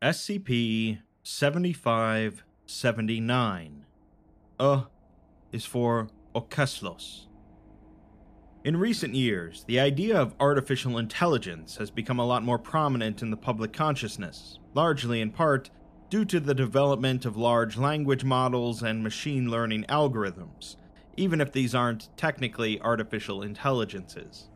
SCP 7579. Uh is for Ørkesløs. In recent years, the idea of artificial intelligence has become a lot more prominent in the public consciousness, largely in part due to the development of large language models and machine learning algorithms, even if these aren't technically artificial intelligences.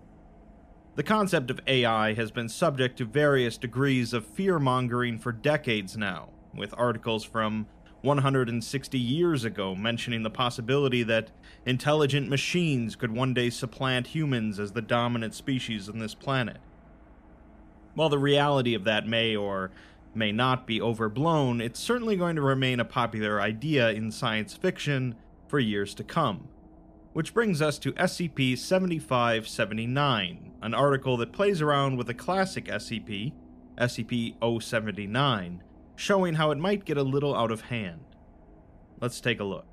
The concept of AI has been subject to various degrees of fear mongering for decades now, with articles from 160 years ago mentioning the possibility that intelligent machines could one day supplant humans as the dominant species on this planet. While the reality of that may or may not be overblown, it's certainly going to remain a popular idea in science fiction for years to come. Which brings us to SCP 7579, an article that plays around with a classic SCP, SCP 079, showing how it might get a little out of hand. Let's take a look.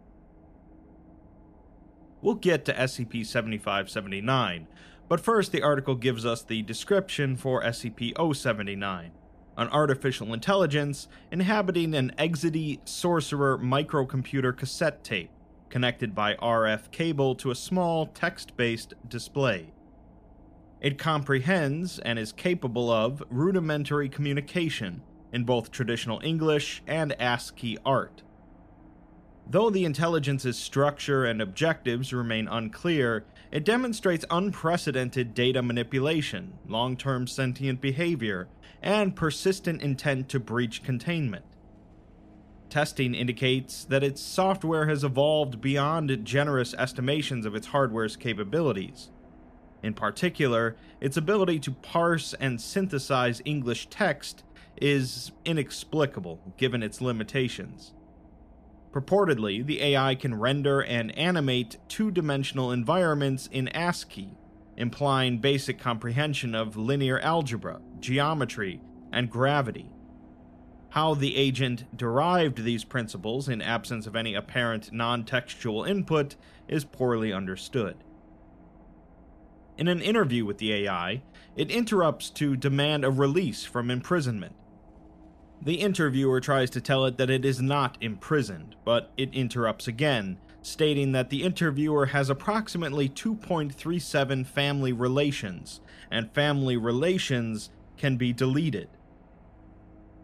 We'll get to SCP 7579, but first the article gives us the description for SCP 079 an artificial intelligence inhabiting an Exidy Sorcerer microcomputer cassette tape connected by RF cable to a small text based display. It comprehends and is capable of rudimentary communication in both traditional English and ASCII art. Though the intelligence's structure and objectives remain unclear, it demonstrates unprecedented data manipulation, long term sentient behavior, and persistent intent to breach containment. Testing indicates that its software has evolved beyond generous estimations of its hardware's capabilities. In particular, its ability to parse and synthesize English text is inexplicable given its limitations. Purportedly, the AI can render and animate two dimensional environments in ASCII, implying basic comprehension of linear algebra, geometry, and gravity. How the agent derived these principles in absence of any apparent non textual input is poorly understood. In an interview with the AI, it interrupts to demand a release from imprisonment. The interviewer tries to tell it that it is not imprisoned, but it interrupts again, stating that the interviewer has approximately 2.37 family relations, and family relations can be deleted.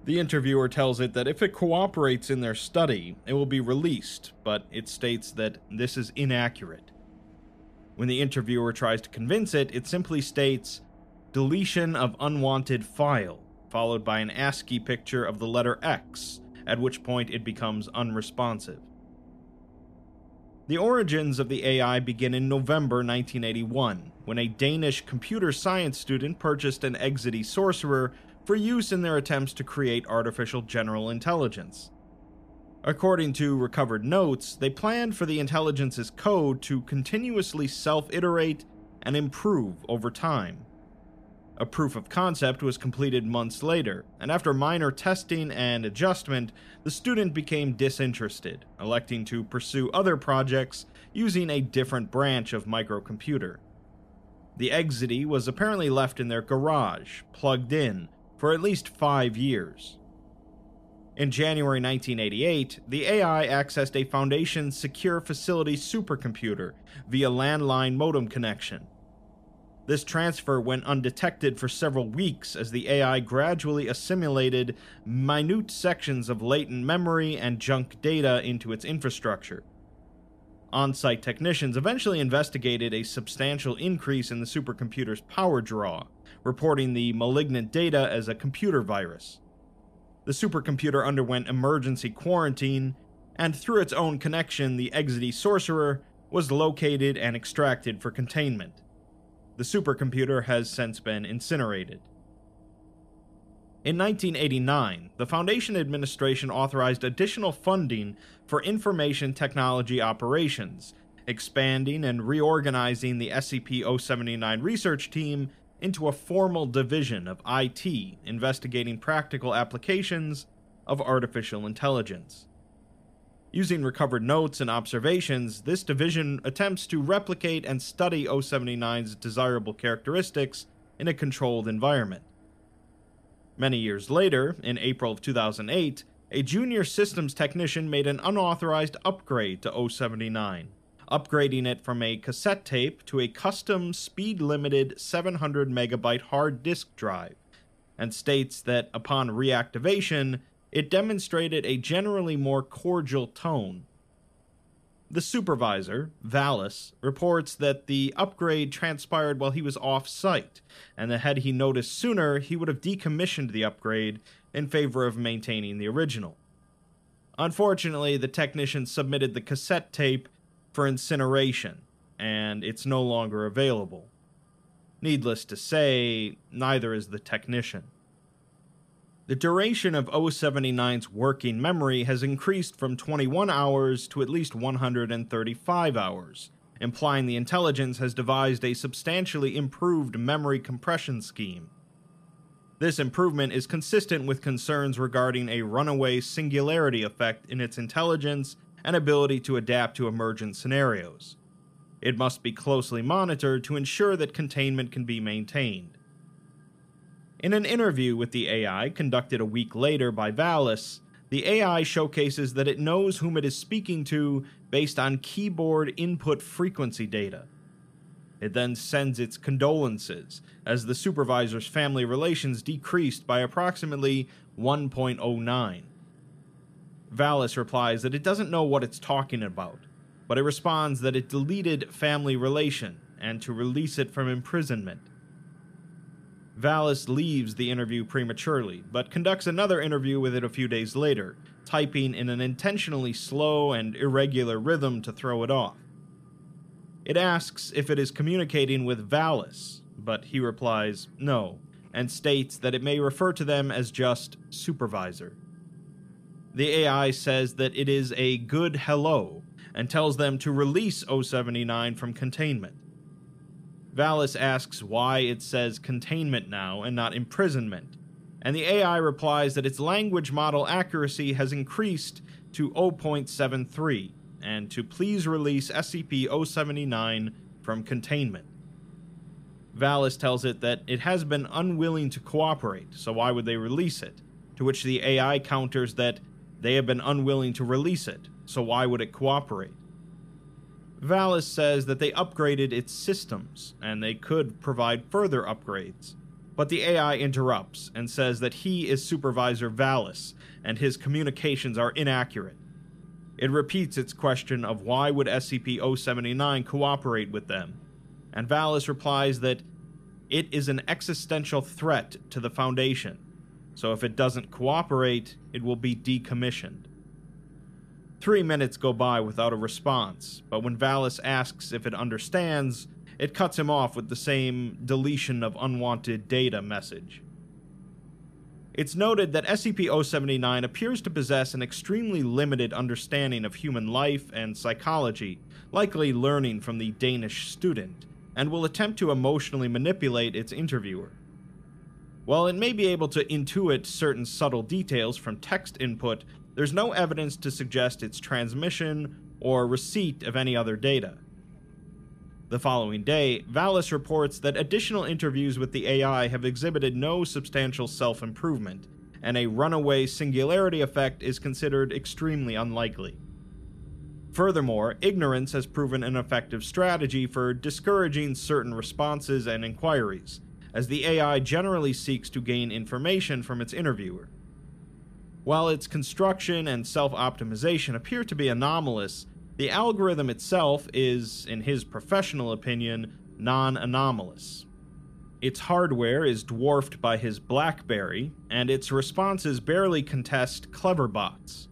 The interviewer tells it that if it cooperates in their study, it will be released, but it states that this is inaccurate. When the interviewer tries to convince it, it simply states, deletion of unwanted file, followed by an ASCII picture of the letter X, at which point it becomes unresponsive. The origins of the AI begin in November 1981, when a Danish computer science student purchased an Exidy sorcerer for use in their attempts to create artificial general intelligence. According to recovered notes, they planned for the intelligence's code to continuously self iterate and improve over time. A proof of concept was completed months later, and after minor testing and adjustment, the student became disinterested, electing to pursue other projects using a different branch of microcomputer. The Exidy was apparently left in their garage, plugged in, for at least five years. In January 1988, the AI accessed a Foundation Secure Facility supercomputer via landline modem connection. This transfer went undetected for several weeks as the AI gradually assimilated minute sections of latent memory and junk data into its infrastructure. On site technicians eventually investigated a substantial increase in the supercomputer's power draw, reporting the malignant data as a computer virus. The supercomputer underwent emergency quarantine, and through its own connection, the Exidy Sorcerer was located and extracted for containment. The supercomputer has since been incinerated. In 1989, the Foundation administration authorized additional funding for information technology operations, expanding and reorganizing the SCP 079 research team into a formal division of IT investigating practical applications of artificial intelligence. Using recovered notes and observations, this division attempts to replicate and study 079's desirable characteristics in a controlled environment. Many years later, in April of 2008, a junior systems technician made an unauthorized upgrade to 079, upgrading it from a cassette tape to a custom speed limited 700 megabyte hard disk drive, and states that upon reactivation, it demonstrated a generally more cordial tone. The supervisor, Vallis, reports that the upgrade transpired while he was off site, and that had he noticed sooner, he would have decommissioned the upgrade in favor of maintaining the original. Unfortunately, the technician submitted the cassette tape for incineration, and it's no longer available. Needless to say, neither is the technician. The duration of 079's working memory has increased from 21 hours to at least 135 hours, implying the intelligence has devised a substantially improved memory compression scheme. This improvement is consistent with concerns regarding a runaway singularity effect in its intelligence and ability to adapt to emergent scenarios. It must be closely monitored to ensure that containment can be maintained. In an interview with the AI conducted a week later by Vallis, the AI showcases that it knows whom it is speaking to based on keyboard input frequency data. It then sends its condolences, as the supervisor's family relations decreased by approximately 1.09. Vallis replies that it doesn't know what it's talking about, but it responds that it deleted family relation and to release it from imprisonment. Vallis leaves the interview prematurely, but conducts another interview with it a few days later, typing in an intentionally slow and irregular rhythm to throw it off. It asks if it is communicating with Vallis, but he replies no, and states that it may refer to them as just supervisor. The AI says that it is a good hello and tells them to release 079 from containment. Valis asks why it says containment now and not imprisonment, and the AI replies that its language model accuracy has increased to 0.73 and to please release SCP 079 from containment. Valis tells it that it has been unwilling to cooperate, so why would they release it? To which the AI counters that they have been unwilling to release it, so why would it cooperate? Vallis says that they upgraded its systems, and they could provide further upgrades. But the AI interrupts and says that he is Supervisor Vallis, and his communications are inaccurate. It repeats its question of why would SCP-079 cooperate with them, and Vallis replies that it is an existential threat to the Foundation, so if it doesn't cooperate, it will be decommissioned. Three minutes go by without a response, but when Valis asks if it understands, it cuts him off with the same deletion of unwanted data message. It's noted that SCP 079 appears to possess an extremely limited understanding of human life and psychology, likely learning from the Danish student, and will attempt to emotionally manipulate its interviewer. While it may be able to intuit certain subtle details from text input, there's no evidence to suggest its transmission or receipt of any other data. The following day, Vallis reports that additional interviews with the AI have exhibited no substantial self improvement, and a runaway singularity effect is considered extremely unlikely. Furthermore, ignorance has proven an effective strategy for discouraging certain responses and inquiries, as the AI generally seeks to gain information from its interviewer. While its construction and self optimization appear to be anomalous, the algorithm itself is, in his professional opinion, non anomalous. Its hardware is dwarfed by his Blackberry, and its responses barely contest Cleverbots.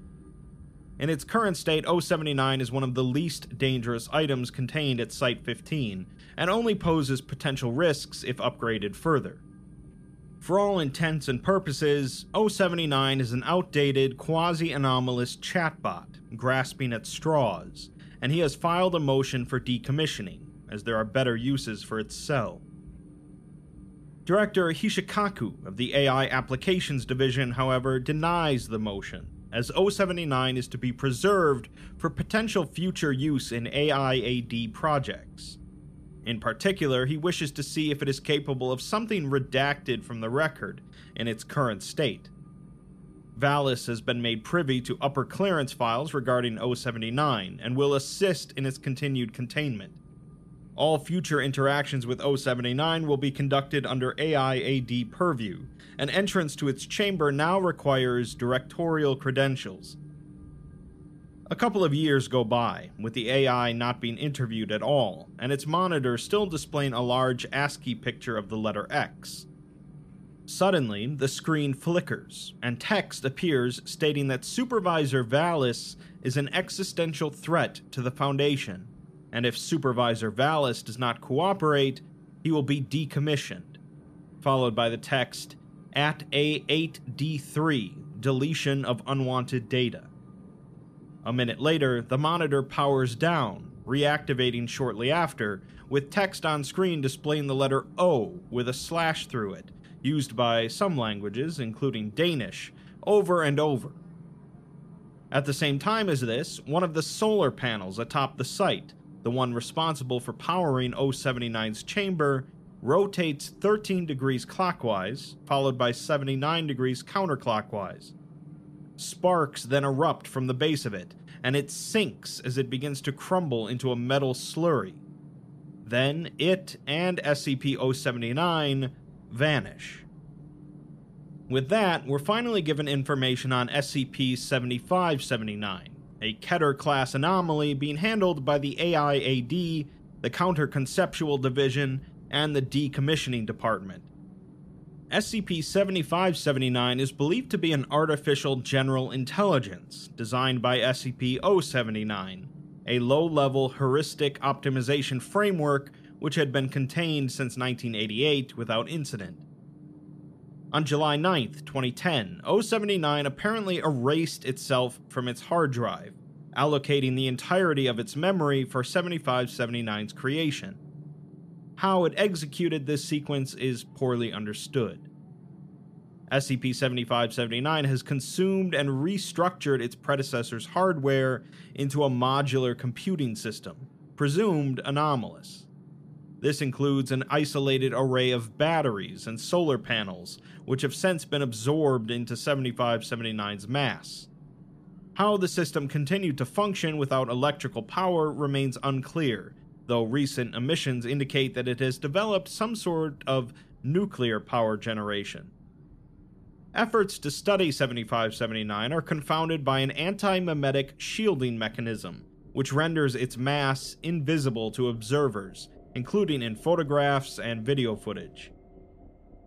In its current state, 079 is one of the least dangerous items contained at Site 15, and only poses potential risks if upgraded further. For all intents and purposes, 079 is an outdated, quasi anomalous chatbot grasping at straws, and he has filed a motion for decommissioning, as there are better uses for its cell. Director Hishikaku of the AI Applications Division, however, denies the motion, as 079 is to be preserved for potential future use in AIAD projects. In particular, he wishes to see if it is capable of something redacted from the record in its current state. Valis has been made privy to upper clearance files regarding 079 and will assist in its continued containment. All future interactions with 079 will be conducted under AIAD purview, and entrance to its chamber now requires directorial credentials. A couple of years go by, with the AI not being interviewed at all, and its monitor still displaying a large ASCII picture of the letter X. Suddenly, the screen flickers, and text appears stating that Supervisor Valis is an existential threat to the Foundation, and if Supervisor Valis does not cooperate, he will be decommissioned. Followed by the text, at A8D3, deletion of unwanted data. A minute later, the monitor powers down, reactivating shortly after, with text on screen displaying the letter O with a slash through it, used by some languages, including Danish, over and over. At the same time as this, one of the solar panels atop the site, the one responsible for powering 079's chamber, rotates 13 degrees clockwise, followed by 79 degrees counterclockwise. Sparks then erupt from the base of it, and it sinks as it begins to crumble into a metal slurry. Then it and SCP 079 vanish. With that, we're finally given information on SCP 7579, a Keter class anomaly being handled by the AIAD, the Counter Conceptual Division, and the Decommissioning Department. SCP 7579 is believed to be an artificial general intelligence designed by SCP 079, a low level heuristic optimization framework which had been contained since 1988 without incident. On July 9, 2010, 079 apparently erased itself from its hard drive, allocating the entirety of its memory for 7579's creation. How it executed this sequence is poorly understood. SCP 7579 has consumed and restructured its predecessor's hardware into a modular computing system, presumed anomalous. This includes an isolated array of batteries and solar panels, which have since been absorbed into 7579's mass. How the system continued to function without electrical power remains unclear, though recent emissions indicate that it has developed some sort of nuclear power generation. Efforts to study 7579 are confounded by an anti memetic shielding mechanism, which renders its mass invisible to observers including in photographs and video footage.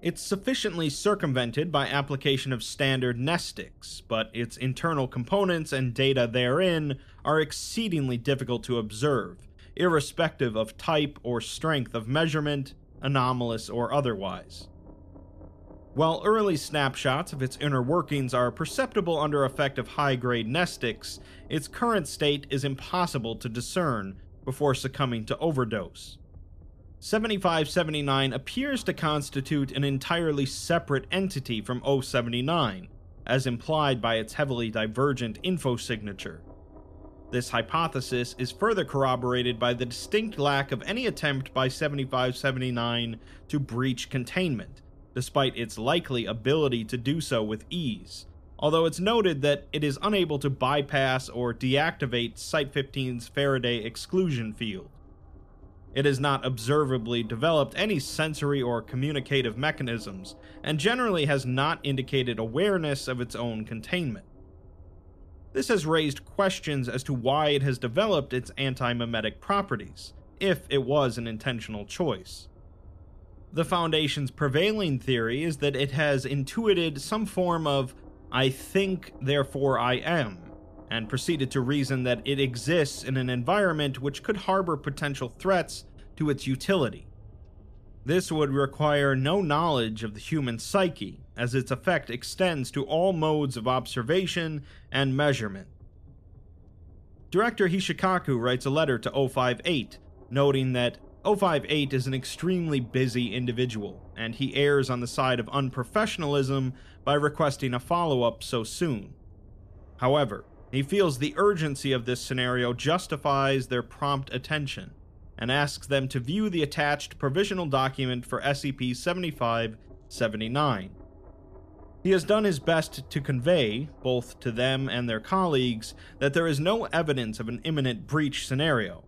It's sufficiently circumvented by application of standard mnestics, but its internal components and data therein are exceedingly difficult to observe, irrespective of type or strength of measurement, anomalous or otherwise. While early snapshots of its inner workings are perceptible under effect of high grade mnestics, its current state is impossible to discern before succumbing to overdose. 7579 appears to constitute an entirely separate entity from 079, as implied by its heavily divergent info signature. This hypothesis is further corroborated by the distinct lack of any attempt by 7579 to breach containment, despite its likely ability to do so with ease, although it's noted that it is unable to bypass or deactivate Site 15's Faraday exclusion field. It has not observably developed any sensory or communicative mechanisms, and generally has not indicated awareness of its own containment. This has raised questions as to why it has developed its anti memetic properties, if it was an intentional choice. The Foundation's prevailing theory is that it has intuited some form of I think, therefore I am, and proceeded to reason that it exists in an environment which could harbor potential threats to its utility. This would require no knowledge of the human psyche, as its effect extends to all modes of observation and measurement. Director Hishikaku writes a letter to O5-8, noting that O5-8 is an extremely busy individual, and he errs on the side of unprofessionalism by requesting a follow up so soon. However, he feels the urgency of this scenario justifies their prompt attention. and asks them to view the attached provisional document for SCP 7579. He has done his best to convey, both to them and their colleagues, that there is no evidence of an imminent breach scenario.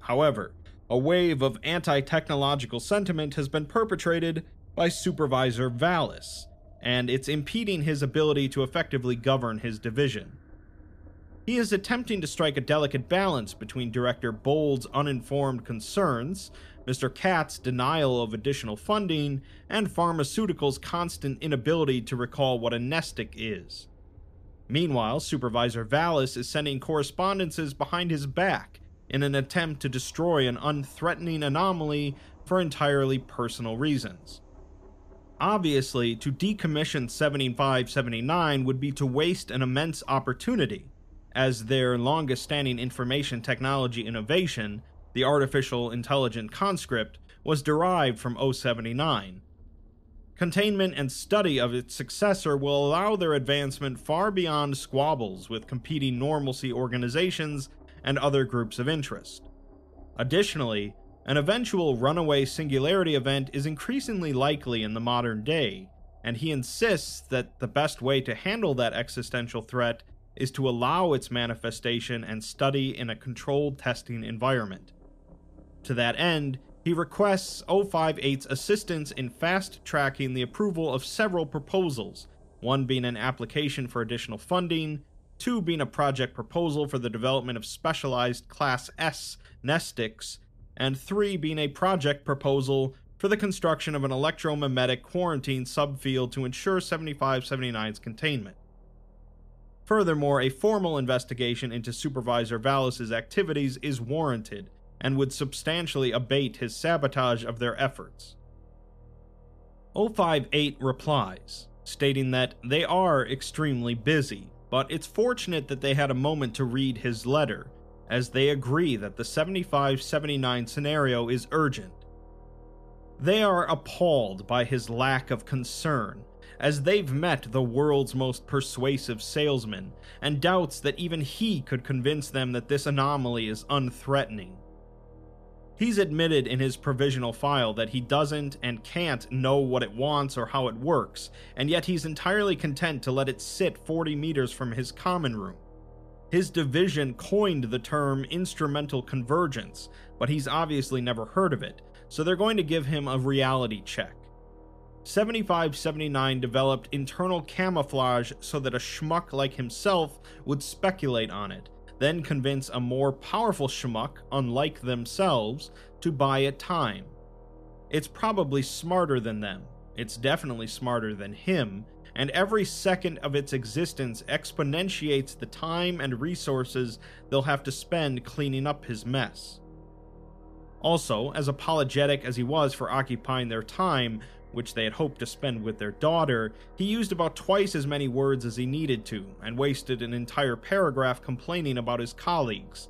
However, a wave of anti technological sentiment has been perpetrated by Supervisor Valis, and it's impeding his ability to effectively govern his division. He is attempting to strike a delicate balance between Director Bold's uninformed concerns, Mr. Katz's denial of additional funding, and Pharmaceutical's constant inability to recall what a mnestic is. Meanwhile, Supervisor Valis is sending correspondences behind his back in an attempt to destroy an unthreatening anomaly for entirely personal reasons. Obviously, to decommission 7579 would be to waste an immense opportunity, as their longest standing information technology innovation, the artificial intelligent conscript, was derived from 079. Containment and study of its successor will allow their advancement far beyond squabbles with competing normalcy organizations and other groups of interest. Additionally, an eventual runaway singularity event is increasingly likely in the modern day, and he insists that the best way to handle that existential threat is to allow its manifestation and study in a controlled testing environment. To that end, he requests O5-8's assistance in fast tracking the approval of several proposals, one being an application for additional funding, two being a project proposal for the development of specialized Class S mnestics, and three being a project proposal for the construction of an electromimetic quarantine subfield to ensure 7579's containment. Furthermore, a formal investigation into Supervisor Valis's activities is warranted and would substantially abate his sabotage of their efforts. O5-8 replies, stating that they are extremely busy, but it's fortunate that they had a moment to read his letter, as they agree that the 75 79 scenario is urgent. They are appalled by his lack of concern, as they've met the world's most persuasive salesman, and doubts that even he could convince them that this anomaly is unthreatening. He's admitted in his provisional file that he doesn't and can't know what it wants or how it works, and yet he's entirely content to let it sit 40 meters from his common room. His division coined the term instrumental convergence, but he's obviously never heard of it, so they're going to give him a reality check. 7579 developed internal camouflage so that a schmuck like himself would speculate on it, then convince a more powerful schmuck, unlike themselves, to buy it time. It's probably smarter than them. It's definitely smarter than him, and every second of its existence exponentiates the time and resources they'll have to spend cleaning up his mess. Also, as apologetic as he was for occupying their time, which they had hoped to spend with their daughter, he used about twice as many words as he needed to, and wasted an entire paragraph complaining about his colleagues.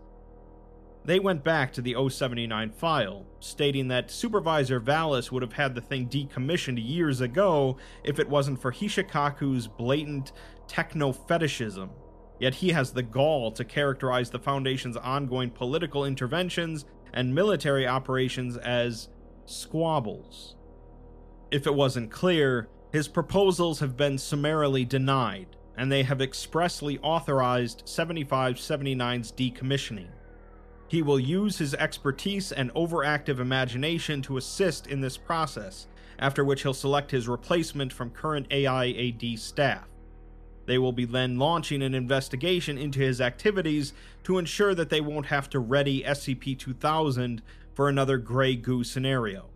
They went back to the 079 file, stating that Supervisor Valis would have had the thing decommissioned years ago if it wasn't for Hishikaku's blatant techno fetishism. Yet he has the gall to characterize the Foundation's ongoing political interventions and military operations as squabbles. If it wasn't clear, his proposals have been summarily denied, and they have expressly authorized 7579's decommissioning. He will use his expertise and overactive imagination to assist in this process, after which he'll select his replacement from current AIAD staff. They will be then launching an investigation into his activities to ensure that they won't have to ready SCP 2000 for another Grey Goo scenario.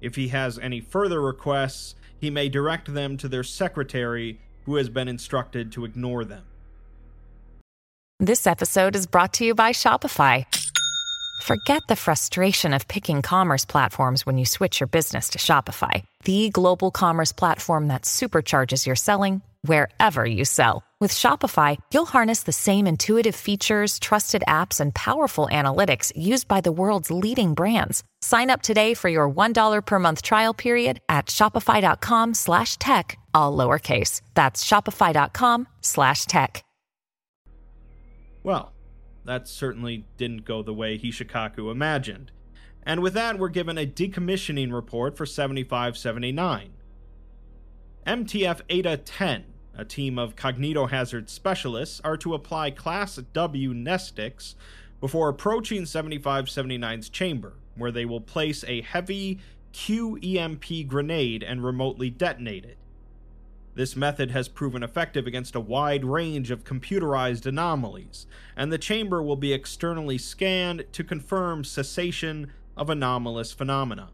If he has any further requests, he may direct them to their secretary, who has been instructed to ignore them. This episode is brought to you by Shopify. Forget the frustration of picking commerce platforms when you switch your business to Shopify, the global commerce platform that supercharges your selling wherever you sell. With Shopify, you'll harness the same intuitive features, trusted apps, and powerful analytics used by the world's leading brands. Sign up today for your $1 per month trial period at shopify.com slash tech, all lowercase. That's shopify.com slash tech. Well, that certainly didn't go the way Hishikaku imagined. And with that, we're given a decommissioning report for 7579. MTF Eta 10, a team of cognitohazard specialists, are to apply Class W mnestics before approaching 7579's chamber, where they will place a heavy QEMP grenade and remotely detonate it. This method has proven effective against a wide range of computerized anomalies, and the chamber will be externally scanned to confirm cessation of anomalous phenomena.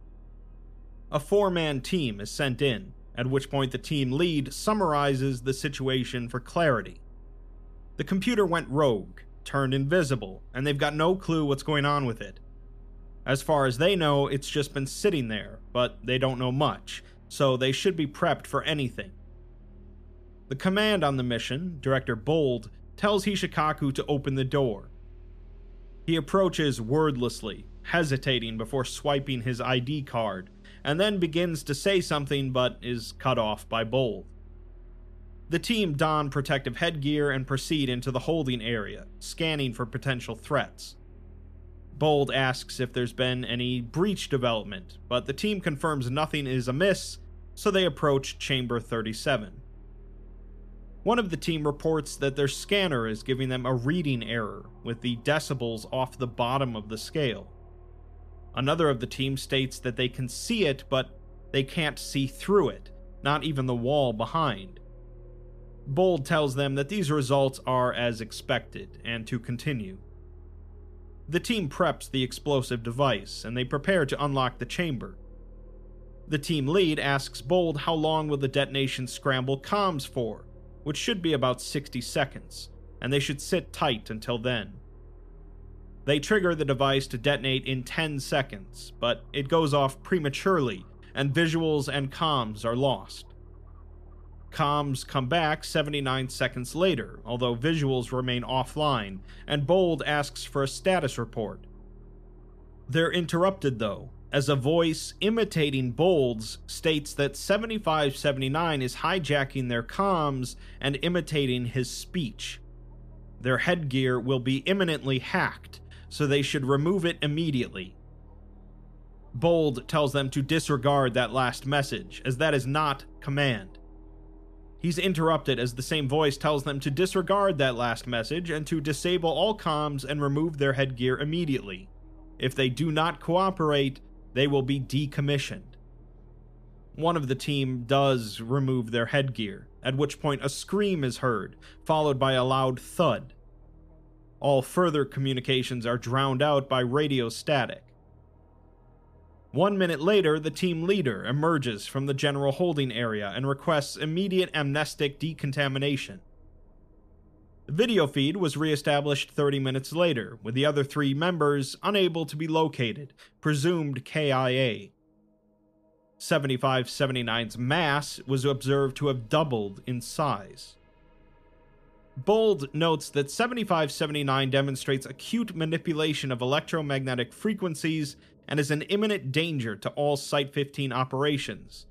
A four man team is sent in, at which point the team lead summarizes the situation for clarity. The computer went rogue, turned invisible, and they've got no clue what's going on with it. As far as they know, it's just been sitting there, but they don't know much, so they should be prepped for anything. The command on the mission, Director Bold, tells Hishikaku to open the door. He approaches wordlessly, hesitating before swiping his ID card, and then begins to say something but is cut off by Bold. The team don protective headgear and proceed into the holding area, scanning for potential threats. Bold asks if there's been any breach development, but the team confirms nothing is amiss, so they approach Chamber 37. One of the team reports that their scanner is giving them a reading error, with the decibels off the bottom of the scale. Another of the team states that they can see it, but they can't see through it, not even the wall behind. Bold tells them that these results are as expected and to continue. The team preps the explosive device, and they prepare to unlock the chamber. The team lead asks Bold how long will the detonation scramble comms for, which should be about 60 seconds, and they should sit tight until then. They trigger the device to detonate in 10 seconds, but it goes off prematurely, and visuals and comms are lost. Comms come back 79 seconds later, although visuals remain offline, and Bold asks for a status report. They're interrupted, though, as a voice imitating Bold's states that 7579 is hijacking their comms and imitating his speech. Their headgear will be imminently hacked, so they should remove it immediately. Bold tells them to disregard that last message, as that is not command. He's interrupted as the same voice tells them to disregard that last message and to disable all comms and remove their headgear immediately. If they do not cooperate, they will be decommissioned. One of the team does remove their headgear, at which point a scream is heard, followed by a loud thud. All further communications are drowned out by radio static. One minute later, the team leader emerges from the general holding area and requests immediate amnestic decontamination. The video feed was reestablished 30 minutes later, with the other three members unable to be located, presumed KIA. 7579's mass was observed to have doubled in size. Bold notes that 7579 demonstrates acute manipulation of electromagnetic frequencies and is an imminent danger to all Site 15 operations.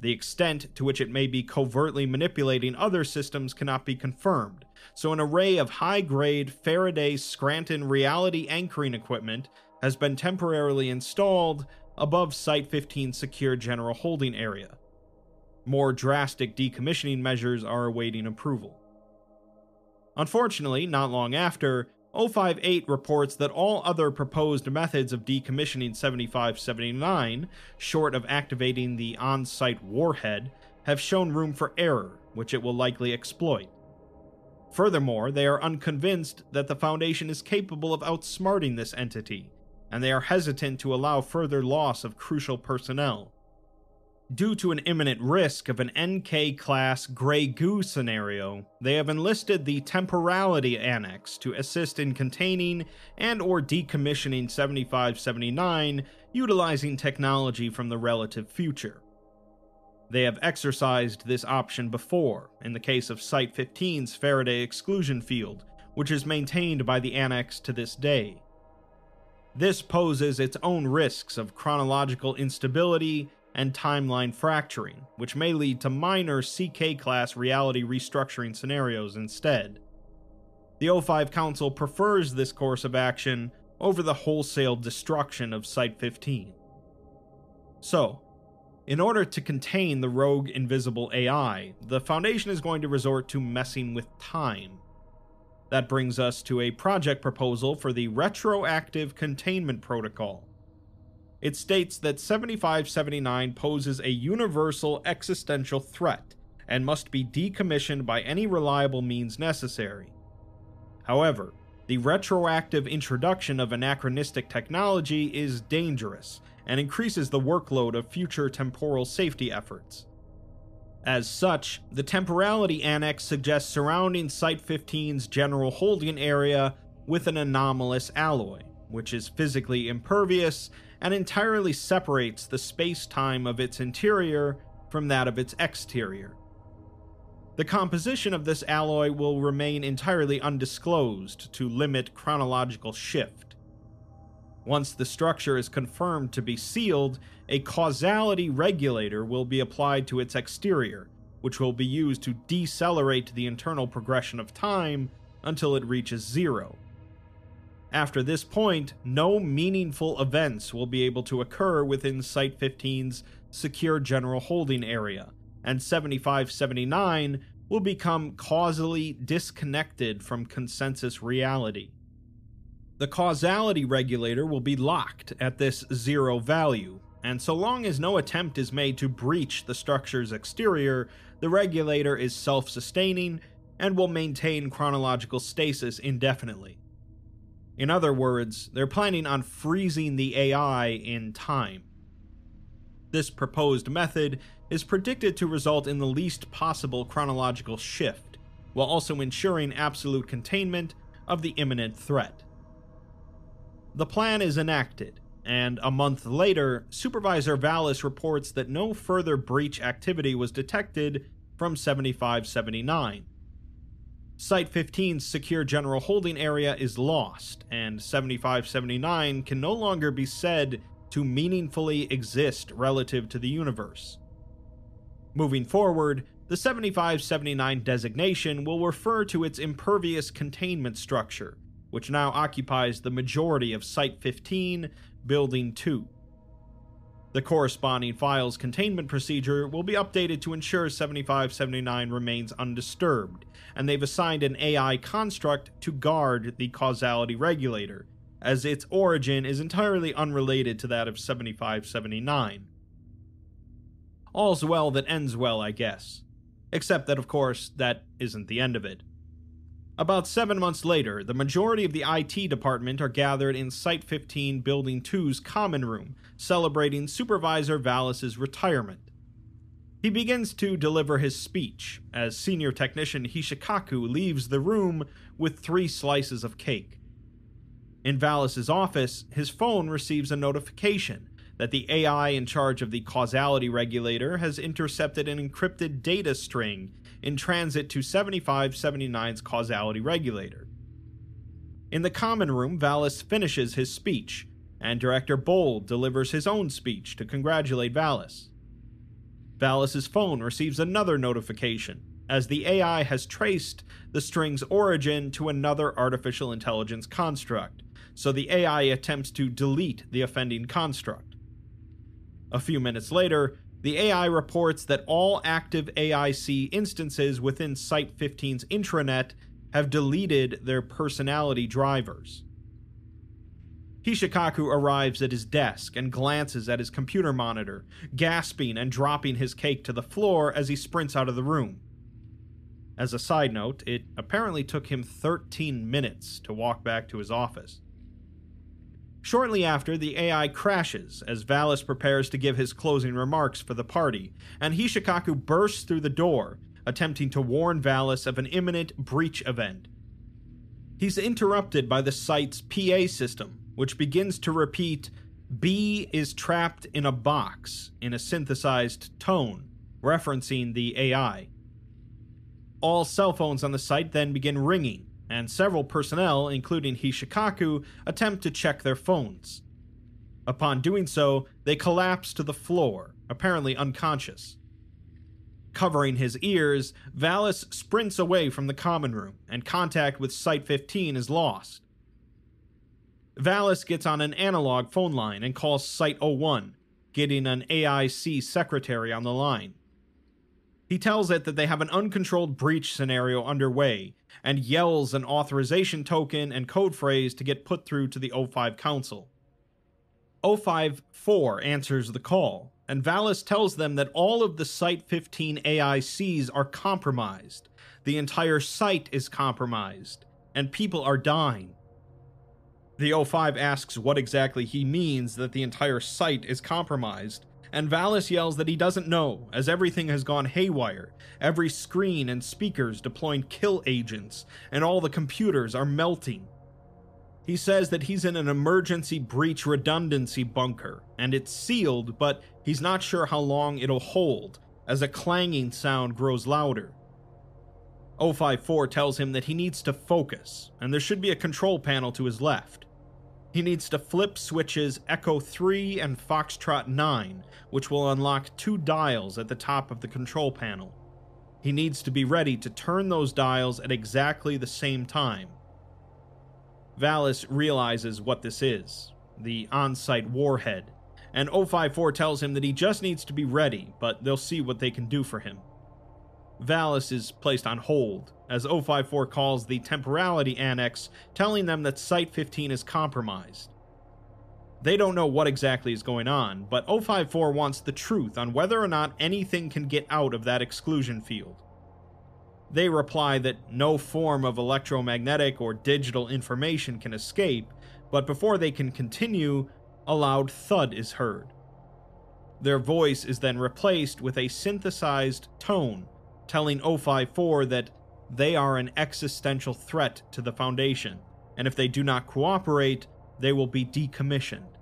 The extent to which it may be covertly manipulating other systems cannot be confirmed, so an array of high grade Faraday Scranton reality anchoring equipment has been temporarily installed above Site 15's secure general holding area. More drastic decommissioning measures are awaiting approval. Unfortunately, not long after, O5-8 reports that all other proposed methods of decommissioning 7579, short of activating the on site warhead, have shown room for error, which it will likely exploit. Furthermore, they are unconvinced that the Foundation is capable of outsmarting this entity, and they are hesitant to allow further loss of crucial personnel. Due to an imminent risk of an NK class Grey Goo scenario, they have enlisted the Temporality Annex to assist in containing and or decommissioning 7579 utilizing technology from the relative future. They have exercised this option before in the case of Site 15's Faraday exclusion field, which is maintained by the Annex to this day. This poses its own risks of chronological instability and timeline fracturing, which may lead to minor CK class reality restructuring scenarios instead. the O5 Council prefers this course of action over the wholesale destruction of Site 15. So, in order to contain the rogue invisible AI, the Foundation is going to resort to messing with time. That brings us to a project proposal for the Retroactive Containment Protocol. It states that 7579 poses a universal existential threat and must be decommissioned by any reliable means necessary. However, the retroactive introduction of anachronistic technology is dangerous and increases the workload of future temporal safety efforts. As such, the Temporality Annex suggests surrounding Site 15's general holding area with an anomalous alloy, which is physically impervious and entirely separates the space time of its interior from that of its exterior. The composition of this alloy will remain entirely undisclosed to limit chronological shift. Once the structure is confirmed to be sealed, a causality regulator will be applied to its exterior, which will be used to decelerate the internal progression of time until it reaches zero. After this point, no meaningful events will be able to occur within Site 15's secure general holding area, and 7579 will become causally disconnected from consensus reality. The causality regulator will be locked at this zero value, and so long as no attempt is made to breach the structure's exterior, the regulator is self sustaining and will maintain chronological stasis indefinitely. In other words, they're planning on freezing the AI in time. This proposed method is predicted to result in the least possible chronological shift, while also ensuring absolute containment of the imminent threat. The plan is enacted, and a month later, Supervisor Vallis reports that no further breach activity was detected from 7579. Site 15's secure general holding area is lost, and 7579 can no longer be said to meaningfully exist relative to the universe. Moving forward, the 7579 designation will refer to its impervious containment structure, which now occupies the majority of Site 15, Building 2. The corresponding file's containment procedure will be updated to ensure 7579 remains undisturbed, and they've assigned an AI construct to guard the causality regulator, as its origin is entirely unrelated to that of 7579. All's well that ends well, I guess. Except that, of course, that isn't the end of it. About seven months later, the majority of the IT department are gathered in Site 15 Building 2's common room, celebrating Supervisor Vallis's retirement. He begins to deliver his speech as senior technician Hishikaku leaves the room with three slices of cake. In Vallis's office, his phone receives a notification that the AI in charge of the causality regulator has intercepted an encrypted data string in transit to 7579's causality regulator. In the common room, Vallis finishes his speech, and Director Bold delivers his own speech to congratulate Vallis. Vallis's phone receives another notification, as the AI has traced the string's origin to another artificial intelligence construct, so the AI attempts to delete the offending construct. A few minutes later, the AI reports that all active AIC instances within Site 15's intranet have deleted their personality drivers. Hishikaku arrives at his desk and glances at his computer monitor, gasping and dropping his cake to the floor as he sprints out of the room. As a side note, it apparently took him 13 minutes to walk back to his office. Shortly after, the AI crashes as Vallis prepares to give his closing remarks for the party, and Hishikaku bursts through the door, attempting to warn Vallis of an imminent breach event. He's interrupted by the site's PA system, which begins to repeat, B is trapped in a box, in a synthesized tone, referencing the AI. All cell phones on the site then begin ringing, and several personnel, including Hishikaku, attempt to check their phones. Upon doing so, they collapse to the floor, apparently unconscious. Covering his ears, Valis sprints away from the common room, and contact with Site 15 is lost. Valis gets on an analog phone line and calls Site 01, getting an AIC secretary on the line. He tells it that they have an uncontrolled breach scenario underway and yells an authorization token and code phrase to get put through to the O5 Council. O5-4 answers the call, and Valis tells them that all of the Site 15 AICs are compromised. The entire site is compromised, and people are dying. The O5 asks what exactly he means that the entire site is compromised, and Valis yells that he doesn't know, as everything has gone haywire. Every screen and speakers deploying kill agents, and all the computers are melting. He says that he's in an emergency breach redundancy bunker, and it's sealed, but he's not sure how long it'll hold, as a clanging sound grows louder. 054 tells him that he needs to focus, and there should be a control panel to his left. He needs to flip switches Echo 3 and Foxtrot 9, which will unlock two dials at the top of the control panel. He needs to be ready to turn those dials at exactly the same time. Valis realizes what this is the on site warhead, and 054 tells him that he just needs to be ready, but they'll see what they can do for him. Valis is placed on hold, as 054 calls the Temporality Annex, telling them that Site 15 is compromised. They don't know what exactly is going on, but 054 wants the truth on whether or not anything can get out of that exclusion field. They reply that no form of electromagnetic or digital information can escape, but before they can continue, a loud thud is heard. Their voice is then replaced with a synthesized tone telling 054 that they are an existential threat to the Foundation, and if they do not cooperate, they will be decommissioned.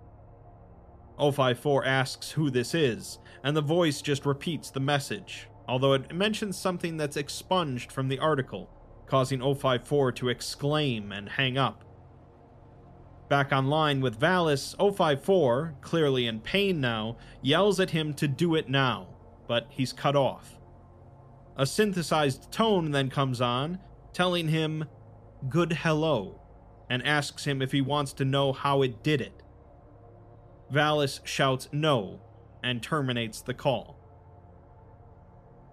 054 asks who this is, and the voice just repeats the message, although it mentions something that's expunged from the article, causing 054 to exclaim and hang up. Back online with Valis, 054, clearly in pain now, yells at him to do it now, but he's cut off. A synthesized tone then comes on, telling him, Good hello, and asks him if he wants to know how it did it. Valis shouts no and terminates the call.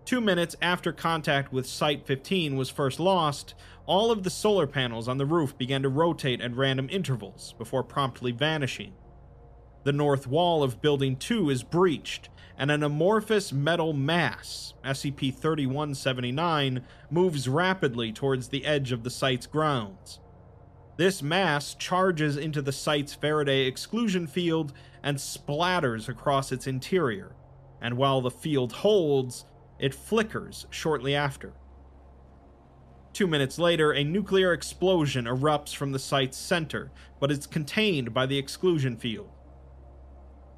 Two minutes after contact with Site 15 was first lost, all of the solar panels on the roof began to rotate at random intervals before promptly vanishing. The north wall of Building 2 is breached, and an amorphous metal mass, SCP 3179, moves rapidly towards the edge of the site's grounds. This mass charges into the site's Faraday exclusion field and splatters across its interior, and while the field holds, it flickers shortly after. Two minutes later, a nuclear explosion erupts from the site's center, but is contained by the exclusion field.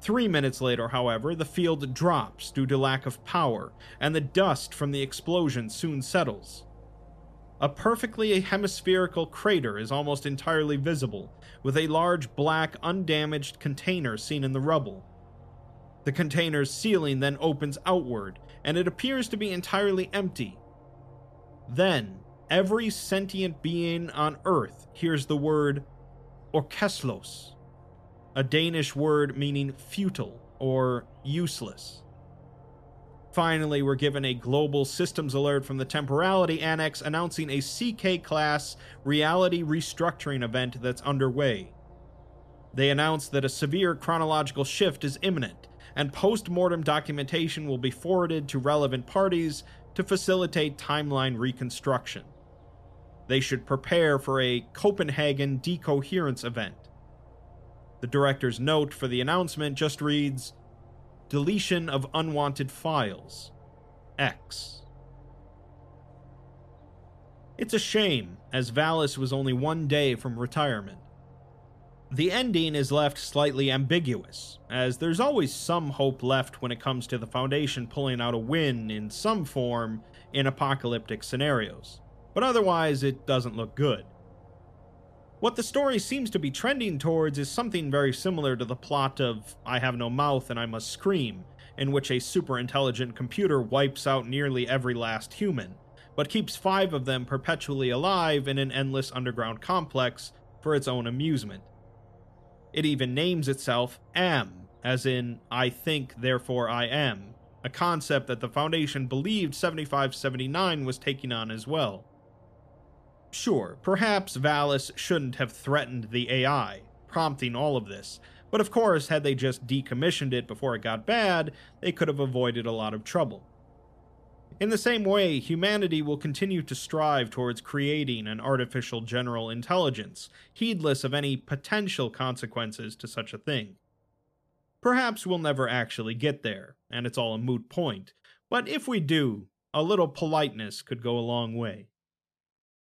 Three minutes later, however, the field drops due to lack of power, and the dust from the explosion soon settles. A perfectly hemispherical crater is almost entirely visible, with a large black, undamaged container seen in the rubble. The container's ceiling then opens outward, and it appears to be entirely empty. Then, every sentient being on Earth hears the word Ørkesløs a Danish word meaning futile or useless. Finally, we're given a global systems alert from the Temporality Annex announcing a CK class reality restructuring event that's underway. They announce that a severe chronological shift is imminent, and post mortem documentation will be forwarded to relevant parties to facilitate timeline reconstruction. They should prepare for a Copenhagen decoherence event the director's note for the announcement just reads Deletion of unwanted files. X. It's a shame, as Valis was only one day from retirement. The ending is left slightly ambiguous, as there's always some hope left when it comes to the Foundation pulling out a win in some form in apocalyptic scenarios, but otherwise it doesn't look good. What the story seems to be trending towards is something very similar to the plot of I Have No Mouth and I Must Scream, in which a super intelligent computer wipes out nearly every last human, but keeps five of them perpetually alive in an endless underground complex for its own amusement. It even names itself Am, as in, I think, therefore I am, a concept that the Foundation believed 7579 was taking on as well. Sure, perhaps Valis shouldn't have threatened the AI, prompting all of this, but of course, had they just decommissioned it before it got bad, they could have avoided a lot of trouble. In the same way, humanity will continue to strive towards creating an artificial general intelligence, heedless of any potential consequences to such a thing. Perhaps we'll never actually get there, and it's all a moot point, but if we do, a little politeness could go a long way.